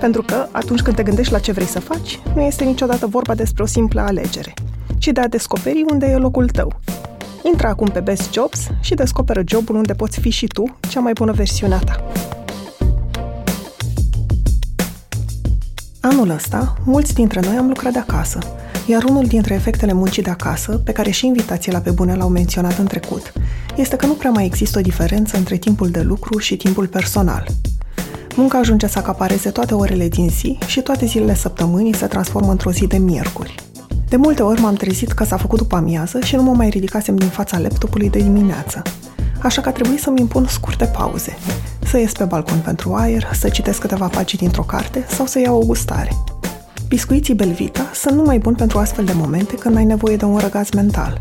A: Pentru că, atunci când te gândești la ce vrei să faci, nu este niciodată vorba despre o simplă alegere, ci de a descoperi unde e locul tău. Intră acum pe Best Jobs și descoperă jobul unde poți fi și tu cea mai bună versiune a ta. Anul ăsta, mulți dintre noi am lucrat de acasă, iar unul dintre efectele muncii de acasă, pe care și invitații la pe bune l-au menționat în trecut, este că nu prea mai există o diferență între timpul de lucru și timpul personal – Munca ajunge să acapareze toate orele din zi și toate zilele săptămânii se transformă într-o zi de miercuri. De multe ori m-am trezit că s-a făcut după amiază și nu mă mai ridicasem din fața laptopului de dimineață. Așa că a trebuit să-mi impun scurte pauze. Să ies pe balcon pentru aer, să citesc câteva pagini dintr-o carte sau să iau o gustare. Biscuiții Belvita sunt numai buni pentru astfel de momente când ai nevoie de un răgaz mental.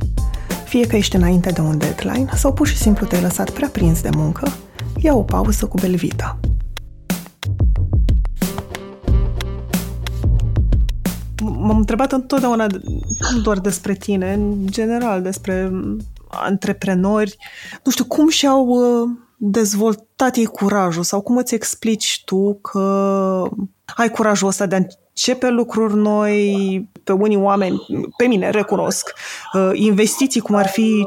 A: Fie că ești înainte de un deadline sau pur și simplu te-ai lăsat prea prins de muncă, ia o pauză cu Belvita. M-am întrebat întotdeauna nu doar despre tine, în general despre antreprenori. Nu știu, cum și-au uh, dezvoltat ei curajul sau cum îți explici tu că ai curajul ăsta de a începe lucruri noi, pe unii oameni, pe mine recunosc, uh, investiții cum ar fi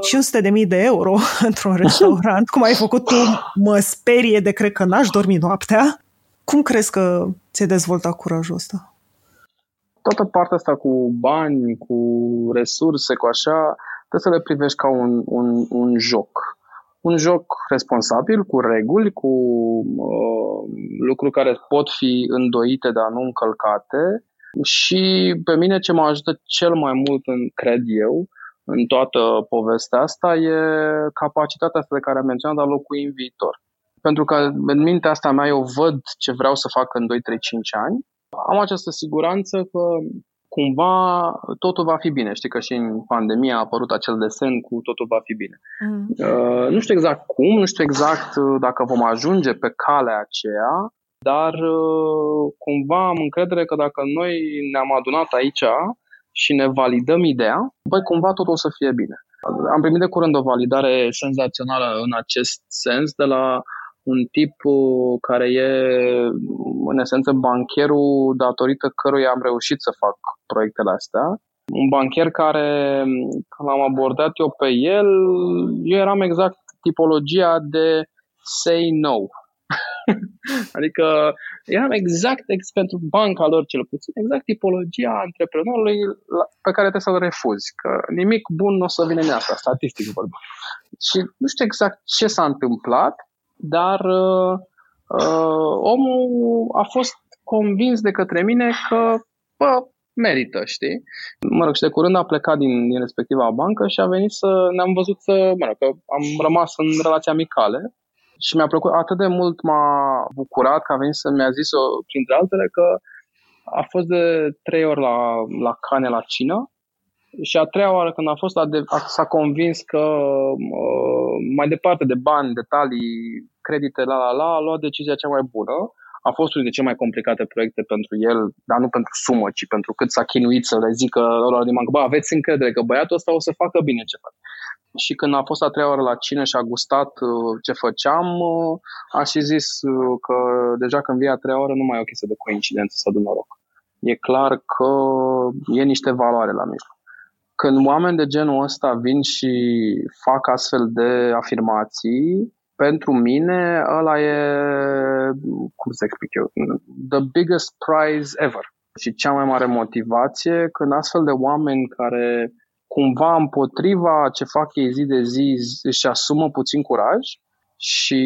A: 500.000 de euro <laughs> într-un restaurant, cum ai făcut tu, mă sperie de cred că n-aș dormi noaptea. Cum crezi că ți-ai dezvoltat curajul ăsta?
B: toată partea asta cu bani, cu resurse, cu așa, trebuie să le privești ca un, un, un joc. Un joc responsabil, cu reguli, cu uh, lucruri care pot fi îndoite, dar nu încălcate. Și pe mine ce mă ajută cel mai mult, în, cred eu, în toată povestea asta e capacitatea asta de care am menționat de a locui în viitor. Pentru că în mintea asta mea eu văd ce vreau să fac în 2, 3, 5 ani. Am această siguranță că cumva totul va fi bine. Știi că și în pandemie a apărut acel desen cu totul va fi bine. Mm. Uh, nu știu exact cum, nu știu exact uh, dacă vom ajunge pe calea aceea, dar uh, cumva am încredere că dacă noi ne-am adunat aici și ne validăm ideea, băi, cumva totul o să fie bine. Am primit de curând o validare senzațională în acest sens de la un tip uh, care e, în esență, bancherul datorită căruia am reușit să fac proiectele astea. Un bancher care, când am abordat eu pe el, eu eram exact tipologia de say no. <laughs> adică eram exact pentru banca lor cel puțin, exact tipologia antreprenorului pe care trebuie să-l refuzi, că nimic bun nu o să vină în asta, statistic vorbind. Și nu știu exact ce s-a întâmplat, dar uh, uh, omul a fost convins de către mine că bă, merită, știi? Mă rog, și de curând a plecat din, din respectiva bancă și a venit să ne-am văzut să, mă rog, că am rămas în relații amicale și mi-a plăcut atât de mult, m-a bucurat că a venit să mi-a zis, printre altele, că a fost de trei ori la, la cane la cină și a treia oară când a fost, a de, a, s-a convins că uh, mai departe de bani, detalii, credite, la la la, a luat decizia cea mai bună. A fost unul dintre cele mai complicate proiecte pentru el, dar nu pentru sumă, ci pentru cât s-a chinuit să le zică lor din bancă, bă, aveți încredere că băiatul ăsta o să facă bine ce face. Și când a fost a treia oară la cine și a gustat uh, ce făceam, uh, a și zis uh, că deja când vii a treia oară nu mai e o chestie de coincidență sau de noroc. E clar că e niște valoare la mijloc. Când oameni de genul ăsta vin și fac astfel de afirmații, pentru mine ăla e, cum să explic eu, the biggest prize ever. Și cea mai mare motivație când astfel de oameni care cumva împotriva ce fac ei zi de zi își asumă puțin curaj și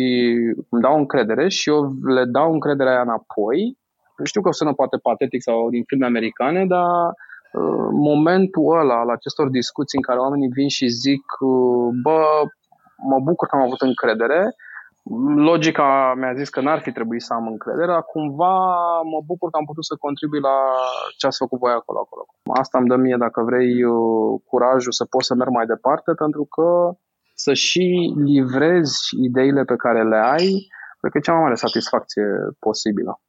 B: îmi dau încredere și eu le dau încrederea aia înapoi. Știu că o sună poate patetic sau din filme americane, dar Uh, momentul ăla al acestor discuții în care oamenii vin și zic uh, bă, mă bucur că am avut încredere, logica mi-a zis că n-ar fi trebuit să am încredere, dar cumva mă bucur că am putut să contribui la ce ați făcut voi acolo, acolo. Asta îmi dă mie, dacă vrei, uh, curajul să pot să merg mai departe, pentru că să și livrezi ideile pe care le ai, cred că e cea mai mare satisfacție posibilă.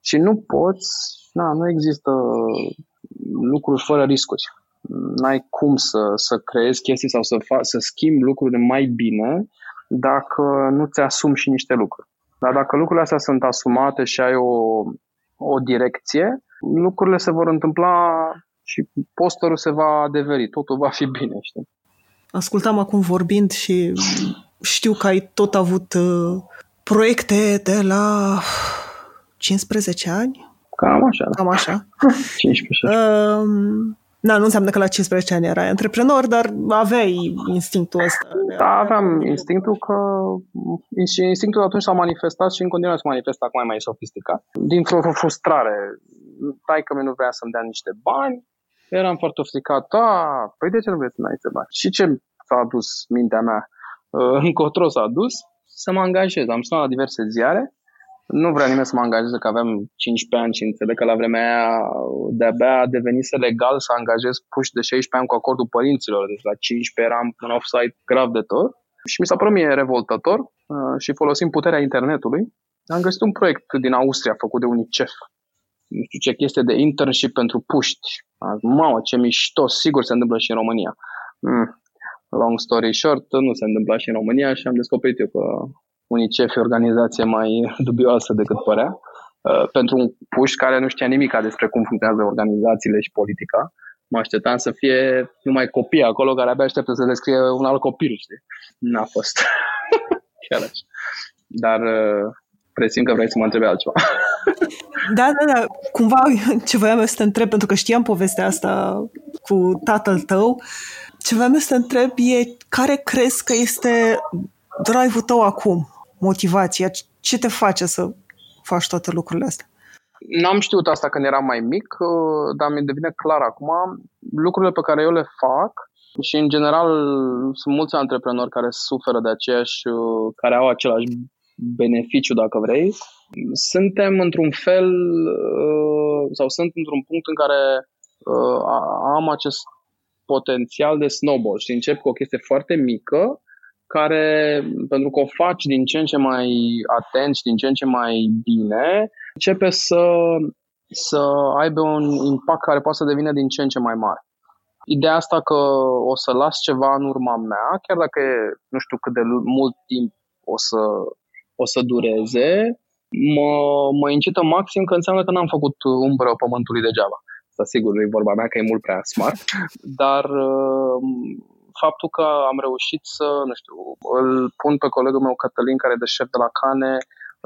B: Și nu poți, na, nu există lucruri fără riscuri. N-ai cum să, să creezi chestii sau să, fa- să schimbi lucruri mai bine dacă nu ți asumi și niște lucruri. Dar dacă lucrurile astea sunt asumate și ai o, o direcție, lucrurile se vor întâmpla și posterul se va adeveri, totul va fi bine, știi?
C: Ascultam acum vorbind și știu că ai tot avut uh, proiecte de la 15 ani,
B: Cam așa.
C: Da. Cam așa. <laughs>
B: 15
C: uh, da, nu înseamnă că la 15 ani erai antreprenor, dar aveai instinctul ăsta.
B: Da, aveam instinctul că și instinctul atunci s-a manifestat și în continuare se manifestă acum mai, mai sofisticat. Dintr-o frustrare, tai că nu vrea să-mi dea niște bani, eram foarte ofticat, da, păi de ce nu vrei să-mi dai bani? Și ce s-a adus mintea mea? Uh, <laughs> încotro s-a dus să mă angajez. Am sunat la diverse ziare nu vrea nimeni să mă angajeze că aveam 15 ani și înțeleg că la vremea aia de-abia devenise legal să angajez puși de 16 ani cu acordul părinților. Deci la 15 eram în offsite grav de tot. Și mi s-a părut mie revoltător uh, și folosim puterea internetului. Am găsit un proiect din Austria făcut de UNICEF. Nu știu ce chestie de internship pentru puști. Mamă, ce mișto, sigur se întâmplă și în România. Mm. Long story short, nu se întâmplă și în România și am descoperit eu că UNICEF e o organizație mai dubioasă decât părea, uh, pentru un puș care nu știa nimic despre cum funcționează organizațiile și politica. Mă așteptam să fie numai copii acolo care abia așteptă să le scrie un alt copil, știi? N-a fost. <laughs> Chiar așa. Dar uh, presimt că vrei să mă întrebi altceva.
C: Da, da, da. Cumva ce voiam să te întreb, pentru că știam povestea asta cu tatăl tău, ce voiam să te întreb e care crezi că este drive-ul tău acum, motivația, ce te face să faci toate lucrurile astea?
B: N-am știut asta când eram mai mic, uh, dar mi devine clar acum. Lucrurile pe care eu le fac și în general sunt mulți antreprenori care suferă de aceeași, uh, care au același beneficiu, dacă vrei. Suntem într-un fel uh, sau sunt într-un punct în care am acest potențial de snowball. Și încep cu o chestie foarte mică care, pentru că o faci din ce în ce mai atent și din ce în ce mai bine, începe să, să aibă un impact care poate să devină din ce în ce mai mare. Ideea asta că o să las ceva în urma mea, chiar dacă e, nu știu cât de mult timp o să, o să dureze, mă, mă incită maxim că înseamnă că n-am făcut umbră pământului degeaba. Asta sigur nu e vorba mea că e mult prea smart, <laughs> dar uh, faptul că am reușit să, nu știu, îl pun pe colegul meu Cătălin, care e de șef de la Cane,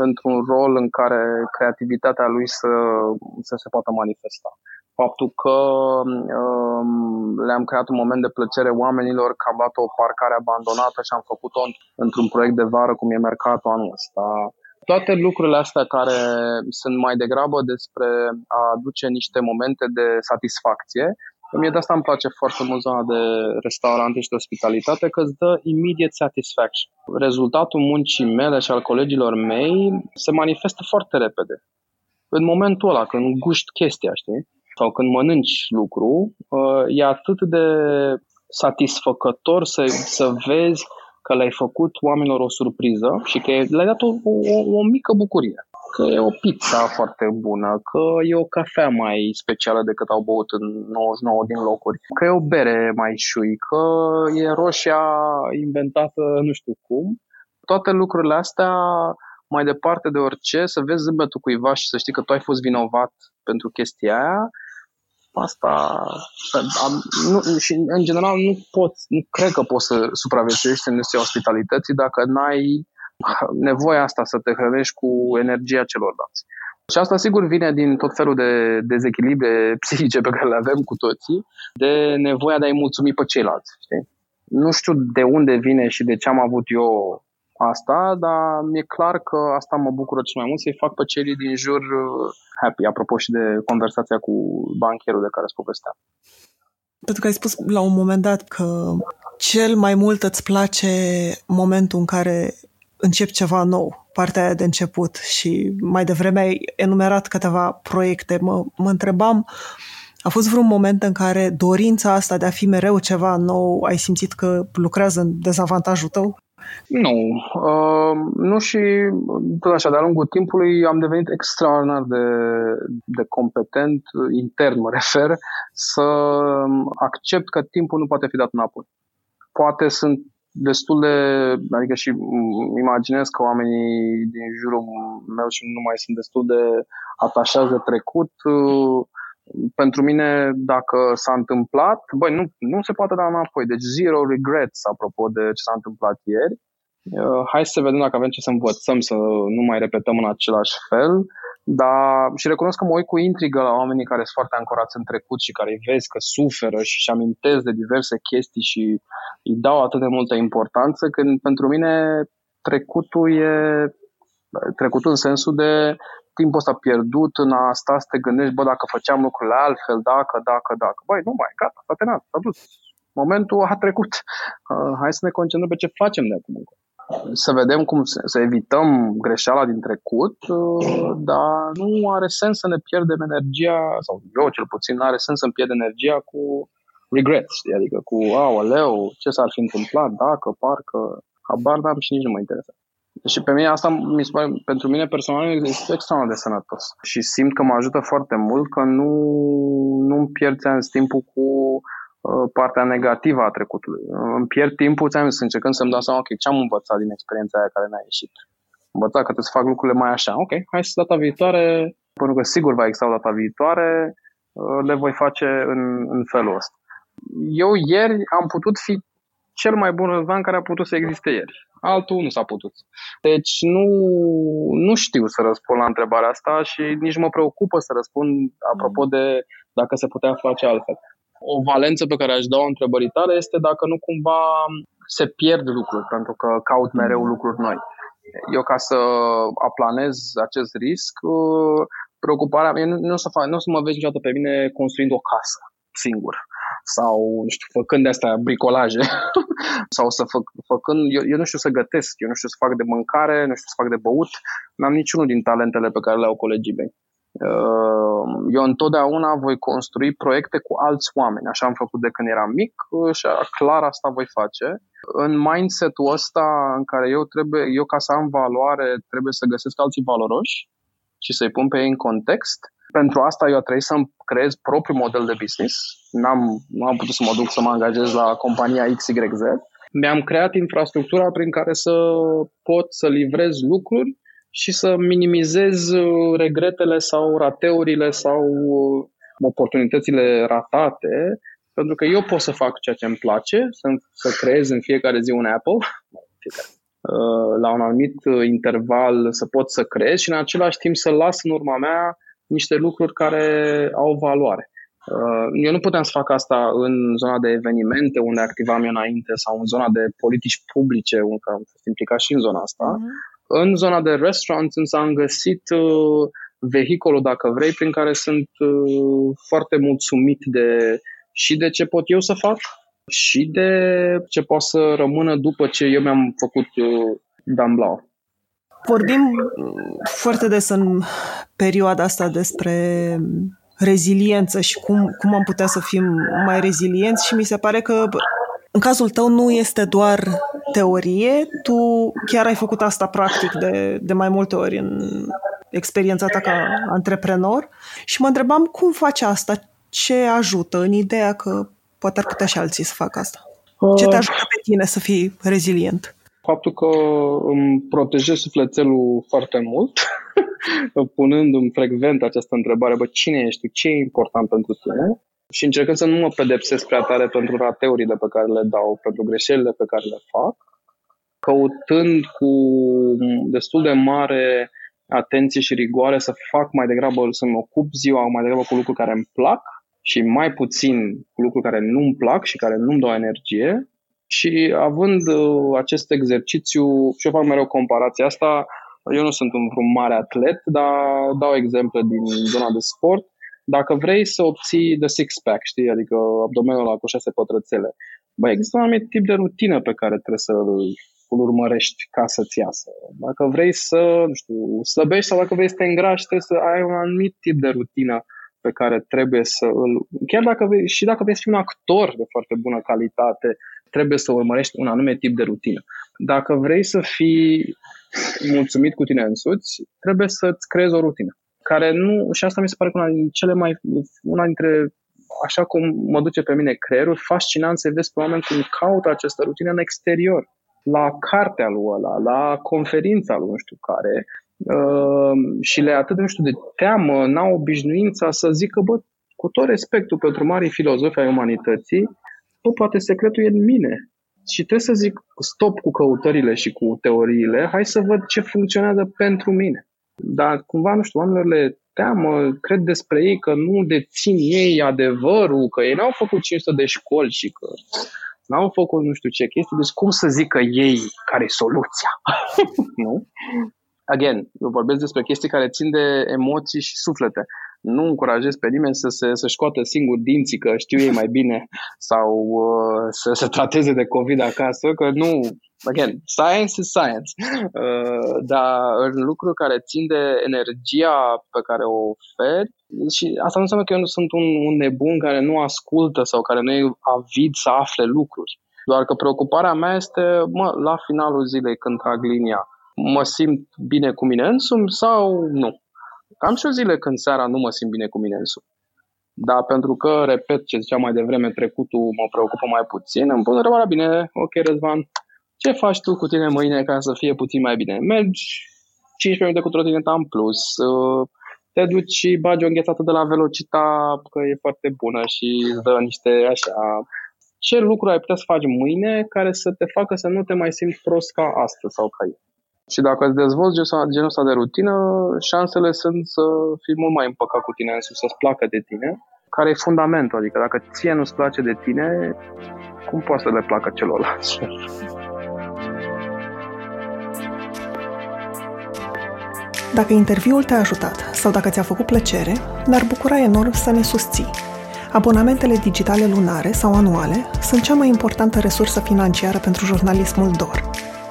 B: într-un rol în care creativitatea lui să, să se poată manifesta. Faptul că um, le-am creat un moment de plăcere oamenilor, că am luat o parcare abandonată și am făcut-o într-un proiect de vară cum e Mercato anul ăsta. Toate lucrurile astea care sunt mai degrabă despre a aduce niște momente de satisfacție, Mie de asta îmi place foarte mult zona de restaurante și de ospitalitate, că îți dă immediate satisfaction. Rezultatul muncii mele și al colegilor mei se manifestă foarte repede. În momentul ăla, când guști chestia, știi? Sau când mănânci lucru, uh, e atât de satisfăcător să, să vezi că le-ai făcut oamenilor o surpriză și că le-ai dat o, o, o mică bucurie că e o pizza foarte bună, că e o cafea mai specială decât au băut în 99 din locuri, că e o bere mai șui, că e roșia inventată nu știu cum. Toate lucrurile astea, mai departe de orice, să vezi zâmbetul cuiva și să știi că tu ai fost vinovat pentru chestia aia, asta am, nu, și în general nu pot, nu cred că poți să supraviețuiești în industria ospitalității dacă n-ai <laughs> nevoia asta să te hrănești cu energia celorlalți. Și asta sigur vine din tot felul de dezechilibre <laughs> psihice pe care le avem cu toții, de nevoia de a-i mulțumi pe ceilalți. Știi? Nu știu de unde vine și de ce am avut eu asta, dar mi-e clar că asta mă bucură cel mai mult, să-i fac pe cei din jur uh, happy, apropo și de conversația cu bancherul de care îți povesteam.
C: Pentru că ai spus la un moment dat că cel mai mult îți place momentul în care încep ceva nou, partea aia de început și mai devreme ai enumerat câteva proiecte. Mă, mă întrebam, a fost vreun moment în care dorința asta de a fi mereu ceva nou, ai simțit că lucrează în dezavantajul tău?
B: Nu. Uh, nu și tot așa, de-a lungul timpului am devenit extraordinar de, de competent, intern mă refer, să accept că timpul nu poate fi dat înapoi. Poate sunt destul de, adică și imaginez că oamenii din jurul meu și nu mai sunt destul de atașați de trecut. Pentru mine, dacă s-a întâmplat, băi, nu, nu se poate da înapoi. Deci zero regrets apropo de ce s-a întâmplat ieri. Hai să vedem dacă avem ce să învățăm, să nu mai repetăm în același fel. Dar și recunosc că mă uit cu intrigă la oamenii care sunt foarte ancorați în trecut și care îi vezi că suferă și își amintesc de diverse chestii și îi dau atât de multă importanță, când pentru mine trecutul e trecutul în sensul de timpul ăsta pierdut în a sta să te gândești, bă, dacă făceam lucrurile altfel, dacă, dacă, dacă. Băi, nu mai, gata, s-a terminat, s-a dus. Momentul a trecut. Uh, <laughs> hai să ne concentrăm pe ce facem de acum încolo să vedem cum să evităm greșeala din trecut, uh, dar nu are sens să ne pierdem energia, sau eu cel puțin nu are sens să-mi pierd energia cu regrets, adică cu, aoleu, ce s-ar fi întâmplat, dacă, parcă, habar n-am și nici nu mă interesează. Și pe mine asta, mi se pare, pentru mine personal, este extraordinar de sănătos. Și simt că mă ajută foarte mult că nu, nu-mi pierd timpul cu Uh, partea negativă a trecutului. Uh, îmi pierd timpul, ți-am zis, încercând să-mi dau seama, ok, ce am învățat din experiența aia care mi-a ieșit. Am învățat că trebuie să fac lucrurile mai așa. Ok, hai să data viitoare, pentru că sigur va exista o data viitoare, uh, le voi face în, în felul ăsta. Eu ieri am putut fi cel mai bun răzvan care a putut să existe ieri. altul nu s-a putut. Deci nu, nu știu să răspund la întrebarea asta și nici mă preocupă să răspund apropo de dacă se putea face altfel. O valență pe care aș da-o întrebării tale este dacă nu cumva se pierd lucruri, pentru că caut mereu lucruri noi. Eu ca să aplanez acest risc, uh, preocuparea mea nu, nu, o să fac, nu o să mă vezi niciodată pe mine construind o casă singur sau, nu știu, făcând de astea bricolaje <laughs> sau să fac, făcând, eu, eu nu știu să gătesc, eu nu știu să fac de mâncare, nu știu să fac de băut, n-am niciunul din talentele pe care le au colegii mei. Uh, eu întotdeauna voi construi proiecte cu alți oameni. Așa am făcut de când eram mic și clar asta voi face. În mindset-ul ăsta în care eu trebuie, eu ca să am valoare, trebuie să găsesc alții valoroși și să-i pun pe ei în context. Pentru asta eu a trebuit să-mi creez propriul model de business. N-am, nu am putut să mă duc să mă angajez la compania XYZ. Mi-am creat infrastructura prin care să pot să livrez lucruri și să minimizez uh, regretele sau rateurile sau uh, oportunitățile ratate, pentru că eu pot să fac ceea ce îmi place, să, să creez în fiecare zi un Apple, <laughs> uh, la un anumit interval să pot să creez și în același timp să las în urma mea niște lucruri care au valoare. Eu nu puteam să fac asta în zona de evenimente unde activam eu înainte sau în zona de politici publice unde am fost implicat și în zona asta. Uh-huh. În zona de restaurant însă am găsit uh, vehiculul, dacă vrei, prin care sunt uh, foarte mulțumit de și de ce pot eu să fac și de ce pot să rămână după ce eu mi-am făcut uh, Dan Blau.
C: Vorbim foarte des în perioada asta despre reziliență și cum, cum am putea să fim mai rezilienți și mi se pare că în cazul tău nu este doar teorie, tu chiar ai făcut asta practic de, de mai multe ori în experiența ta ca antreprenor și mă întrebam cum faci asta, ce ajută în ideea că poate ar putea și alții să facă asta. Ce te ajută pe tine să fii rezilient?
B: Faptul că îmi protejez sufletelul foarte mult, <laughs> punându-mi frecvent această întrebare, bă, cine ești tu, ce e important pentru tine? Și încercând să nu mă pedepsesc prea tare pentru rateurile pe care le dau, pentru greșelile pe care le fac, căutând cu destul de mare atenție și rigoare să fac mai degrabă, să mă ocup ziua mai degrabă cu lucruri care îmi plac și mai puțin cu lucruri care nu-mi plac și care nu-mi dau energie. Și având uh, acest exercițiu, și eu fac mereu comparația asta, eu nu sunt un vreun mare atlet, dar dau exemple din zona de sport dacă vrei să obții the six-pack, știi, adică abdomenul la cu șase pătrățele, bă, există un anumit tip de rutină pe care trebuie să îl urmărești ca să-ți iasă. Dacă vrei să, nu știu, slăbești sau dacă vrei să te îngrași, trebuie să ai un anumit tip de rutină pe care trebuie să îl... Chiar dacă vrei, și dacă vrei să fii un actor de foarte bună calitate, trebuie să urmărești un anume tip de rutină. Dacă vrei să fii mulțumit cu tine însuți, trebuie să-ți creezi o rutină care nu, și asta mi se pare că una din cele mai, una dintre, așa cum mă duce pe mine creierul, fascinant să vezi pe oameni cum caută această rutină în exterior, la cartea lui ăla, la conferința lui nu știu care, uh, și le atât de, nu știu, de teamă, n-au obișnuința să zică, bă, cu tot respectul pentru mari filozofi ai umanității, bă, poate secretul e în mine. Și trebuie să zic stop cu căutările și cu teoriile, hai să văd ce funcționează pentru mine. Dar cumva, nu știu, oamenilor le teamă, cred despre ei că nu dețin ei adevărul, că ei n-au făcut 500 de școli și că n-au făcut nu știu ce chestii, deci cum să zică ei care e soluția? <laughs> nu? Again, eu vorbesc despre chestii care țin de emoții și suflete. Nu încurajez pe nimeni să se să scoată singur dinții, că știu ei mai bine, <laughs> sau uh, să se trateze de COVID acasă, că nu, again, science is science, uh, dar în lucruri care țin de energia pe care o oferi, și asta nu înseamnă că eu nu sunt un, un nebun care nu ascultă sau care nu e avid să afle lucruri. Doar că preocuparea mea este, mă, la finalul zilei când trag linia, mă simt bine cu mine însumi sau nu? Am și o zile când seara nu mă simt bine cu mine însumi. Dar pentru că, repet ce ziceam mai devreme, trecutul mă preocupă mai puțin, îmi pun întrebarea, bine, ok, Răzvan, ce faci tu cu tine mâine ca să fie puțin mai bine? Mergi 15 minute cu trotineta în plus, uh, te duci și bagi o înghețată de la Velocita, că e foarte bună și îți dă niște așa ce lucru ai putea să faci mâine care să te facă să nu te mai simți prost ca astăzi sau ca ieri. Și dacă îți dezvolți genul ăsta de rutină, șansele sunt să fii mult mai împăcat cu tine însuși, să-ți placă de tine, care e fundamentul. Adică dacă ție nu-ți place de tine, cum poate să le placă celorlalți?
A: Dacă interviul te-a ajutat sau dacă ți-a făcut plăcere, ne-ar bucura enorm să ne susții. Abonamentele digitale lunare sau anuale sunt cea mai importantă resursă financiară pentru jurnalismul DOR.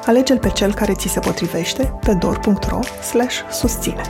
A: Alege-l pe cel care ți se potrivește pe dor.ro/susține.